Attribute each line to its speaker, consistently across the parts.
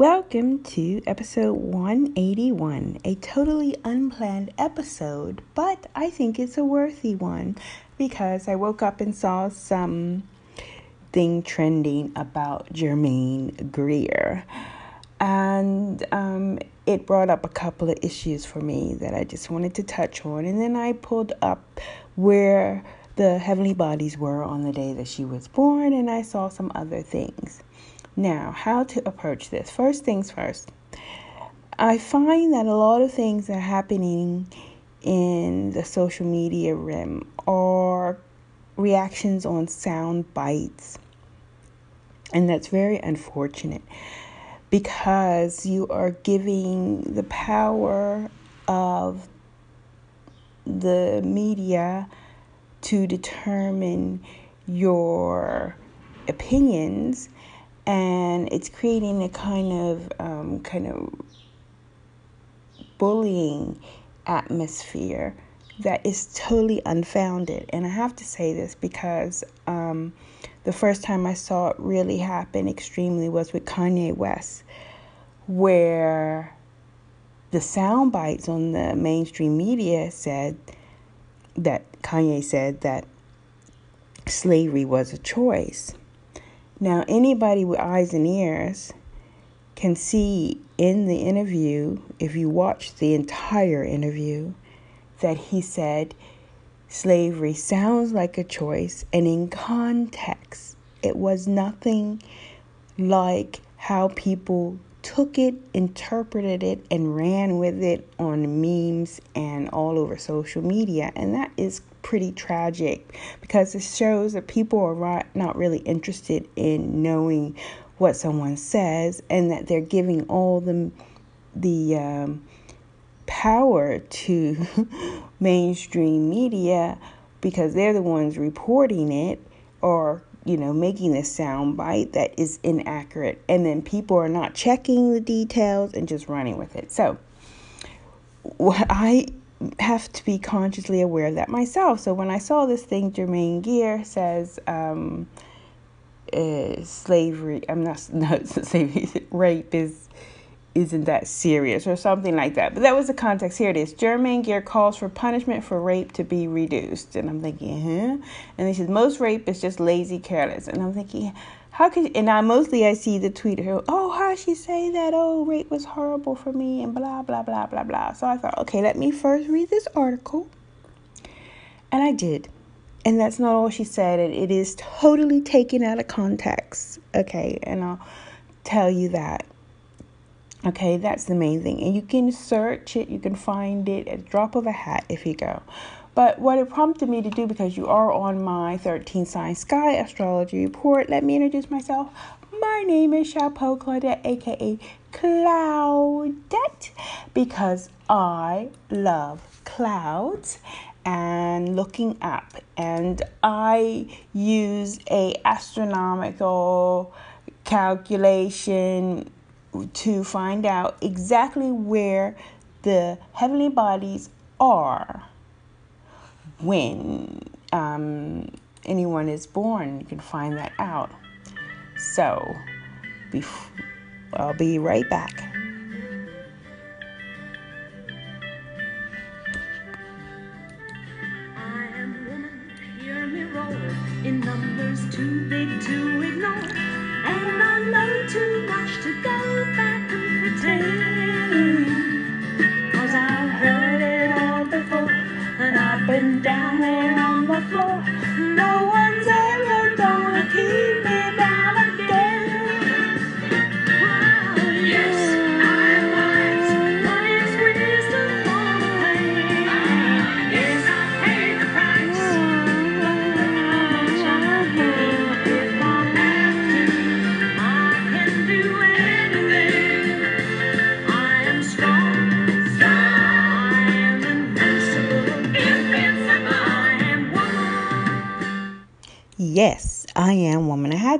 Speaker 1: Welcome to episode 181, a totally unplanned episode, but I think it's a worthy one because I woke up and saw some thing trending about Germaine Greer. And um, it brought up a couple of issues for me that I just wanted to touch on. And then I pulled up where the heavenly bodies were on the day that she was born, and I saw some other things. Now, how to approach this? First things first. I find that a lot of things are happening in the social media realm are reactions on sound bites. And that's very unfortunate because you are giving the power of the media to determine your opinions and it's creating a kind of um, kind of bullying atmosphere that is totally unfounded and i have to say this because um, the first time i saw it really happen extremely was with kanye west where the sound bites on the mainstream media said that Kanye said that slavery was a choice. Now, anybody with eyes and ears can see in the interview, if you watch the entire interview, that he said slavery sounds like a choice, and in context, it was nothing like how people took it, interpreted it, and ran with it on memes and all over social media. And that is pretty tragic because it shows that people are not really interested in knowing what someone says and that they're giving all the, the um, power to mainstream media because they're the ones reporting it or you know, making this sound bite that is inaccurate. And then people are not checking the details and just running with it. So, I have to be consciously aware of that myself. So, when I saw this thing, Germaine Greer says, um, uh, slavery, I'm not, no, slavery, rape is isn't that serious or something like that. But that was the context. Here it is. Germaine Greer calls for punishment for rape to be reduced. And I'm thinking, huh? And he says, most rape is just lazy, careless. And I'm thinking, how could, and I mostly I see the tweet her, oh, how she say that? Oh, rape was horrible for me and blah, blah, blah, blah, blah. So I thought, okay, let me first read this article. And I did. And that's not all she said. It is totally taken out of context. Okay. And I'll tell you that. Okay, that's the main thing. And you can search it, you can find it at drop of a hat if you go. But what it prompted me to do, because you are on my 13 sign sky astrology report, let me introduce myself. My name is Chapeau Claudette, aka Cloudette, because I love clouds and looking up. And I use a astronomical calculation to find out exactly where the heavenly bodies are when um, anyone is born. You can find that out. So, bef- I'll be right back. in numbers too big to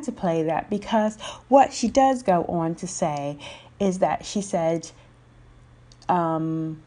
Speaker 1: had to play that because what she does go on to say is that she said, um,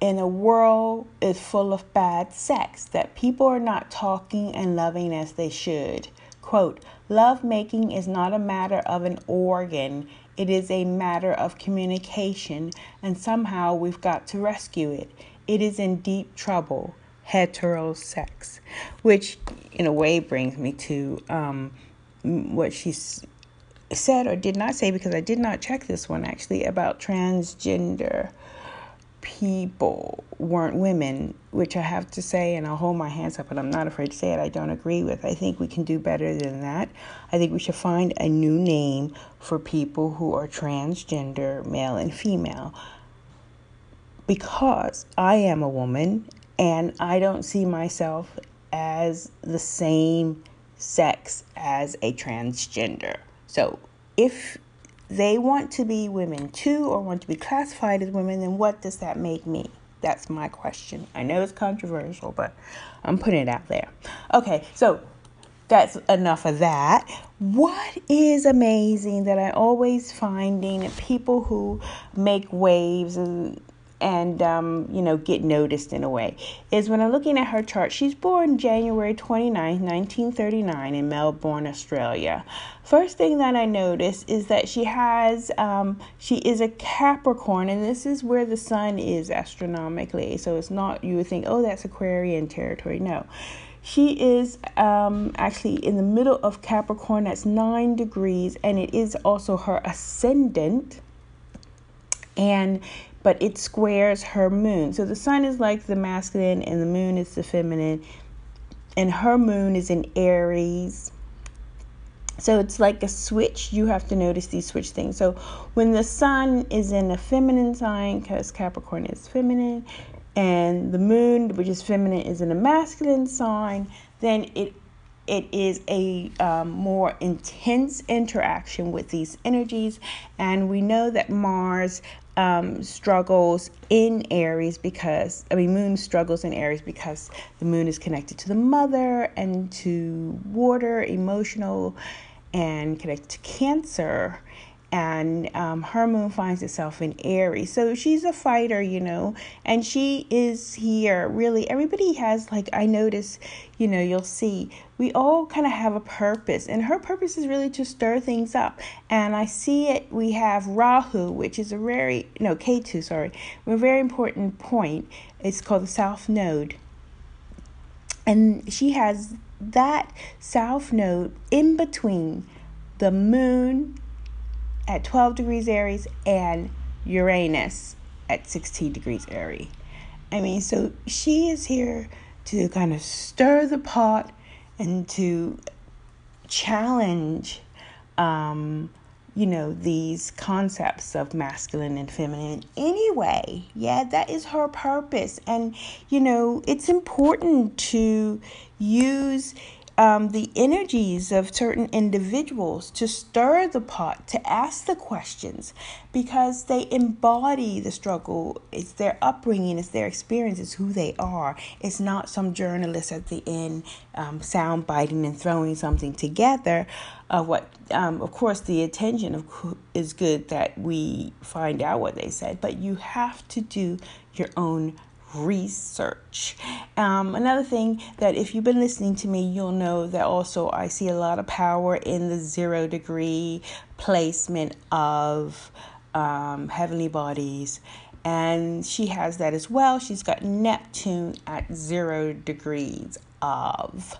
Speaker 1: in a world is full of bad sex, that people are not talking and loving as they should. Quote, Love making is not a matter of an organ, it is a matter of communication, and somehow we've got to rescue it. It is in deep trouble, heterosex, which in a way brings me to um, what she said or did not say because I did not check this one actually about transgender people weren't women, which I have to say, and I'll hold my hands up, and I'm not afraid to say it, I don't agree with. I think we can do better than that. I think we should find a new name for people who are transgender, male and female, because I am a woman and I don't see myself as the same sex as a transgender. So if they want to be women too or want to be classified as women, then what does that make me? That's my question. I know it's controversial, but I'm putting it out there. Okay, so that's enough of that. What is amazing that I always finding people who make waves and and um, you know get noticed in a way is when i'm looking at her chart she's born january 29 1939 in melbourne australia. First thing that i notice is that she has um, she is a capricorn and this is where the sun is astronomically so it's not you would think oh that's aquarian territory. No. She is um, actually in the middle of Capricorn, that's nine degrees, and it is also her ascendant. And but it squares her moon. So the sun is like the masculine and the moon is the feminine. And her moon is in Aries. So it's like a switch. You have to notice these switch things. So when the sun is in a feminine sign, because Capricorn is feminine, and the moon, which is feminine, is in a masculine sign, then it it is a um, more intense interaction with these energies. And we know that Mars um, struggles in Aries because, I mean, Moon struggles in Aries because the Moon is connected to the mother and to water, emotional, and connected to Cancer and um, her moon finds itself in Aries. So she's a fighter, you know, and she is here. Really, everybody has, like, I notice, you know, you'll see, we all kind of have a purpose, and her purpose is really to stir things up. And I see it, we have Rahu, which is a very, no, Ketu, sorry, a very important point. It's called the South Node. And she has that South Node in between the moon at 12 degrees Aries and Uranus at 16 degrees Aries. I mean, so she is here to kind of stir the pot and to challenge, um, you know, these concepts of masculine and feminine anyway. Yeah, that is her purpose. And, you know, it's important to use um, the energies of certain individuals to stir the pot, to ask the questions, because they embody the struggle. It's their upbringing, it's their experience, it's who they are. It's not some journalist at the end um, sound biting and throwing something together. Uh, what, um, of course, the attention of is good that we find out what they said, but you have to do your own research. Um, another thing that if you've been listening to me, you'll know that also I see a lot of power in the zero degree placement of um, heavenly bodies. And she has that as well. She's got Neptune at zero degrees of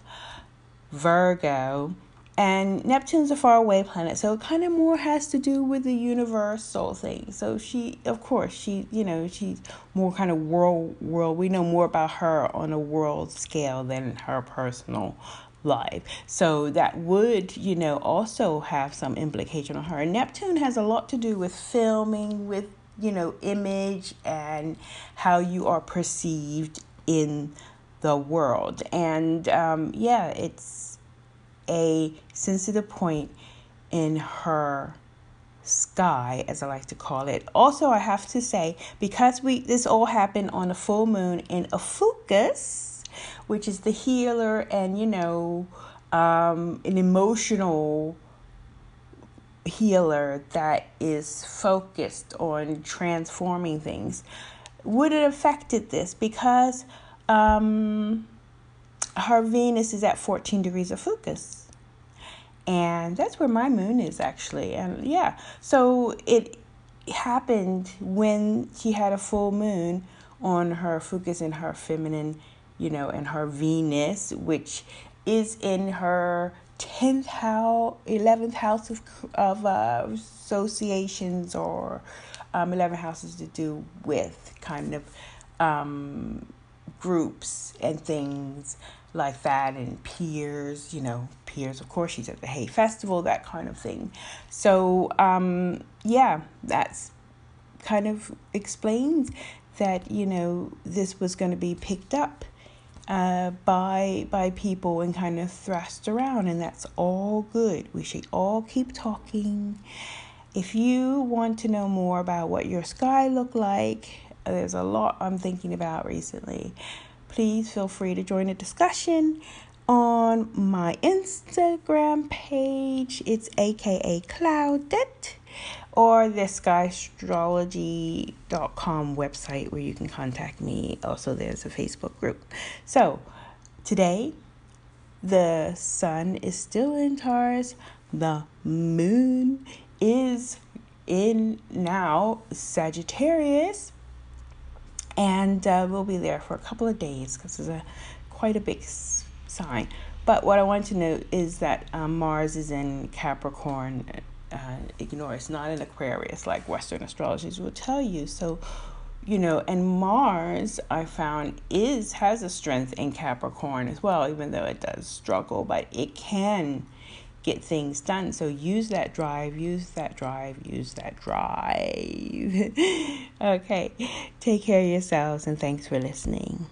Speaker 1: Virgo. And Neptune's a faraway planet, so it kind of more has to do with the universal thing. So she, of course, she, you know, she's more kind of world, world. We know more about her on a world scale than her personal life. So that would, you know, also have some implication on her. And Neptune has a lot to do with filming, with, you know, image and how you are perceived in the world. And um, yeah, it's a sensitive point in her sky as i like to call it. Also i have to say because we this all happened on a full moon in ophiuchus which is the healer and you know um, an emotional healer that is focused on transforming things. Would it affected this? Because um, her venus is at 14 degrees Ophiuchus and that's where my moon is actually. And yeah, so it happened when she had a full moon on her focus in her feminine, you know, and her Venus, which is in her 10th house, 11th house of, of uh, associations or um, 11 houses to do with kind of um, groups and things like that and peers, you know, peers, of course, she's at the Hay Festival, that kind of thing. So, um, yeah, that's kind of explains that, you know, this was going to be picked up uh, by by people and kind of thrust around, and that's all good. We should all keep talking. If you want to know more about what your sky look like, there's a lot I'm thinking about recently. Please feel free to join a discussion on my Instagram page. It's aka Cloudette or the skyastrology.com website where you can contact me. Also, there's a Facebook group. So, today, the sun is still in Taurus, the moon is in now Sagittarius, and uh, we'll be there for a couple of days because it's a quite a big sign. But what I want to note is that um, Mars is in Capricorn uh, ignore. It's not in Aquarius like Western astrologers will tell you. So, you know, and Mars I found is has a strength in Capricorn as well, even though it does struggle, but it can get things done. So use that drive, use that drive, use that drive. okay. Take care of yourselves and thanks for listening.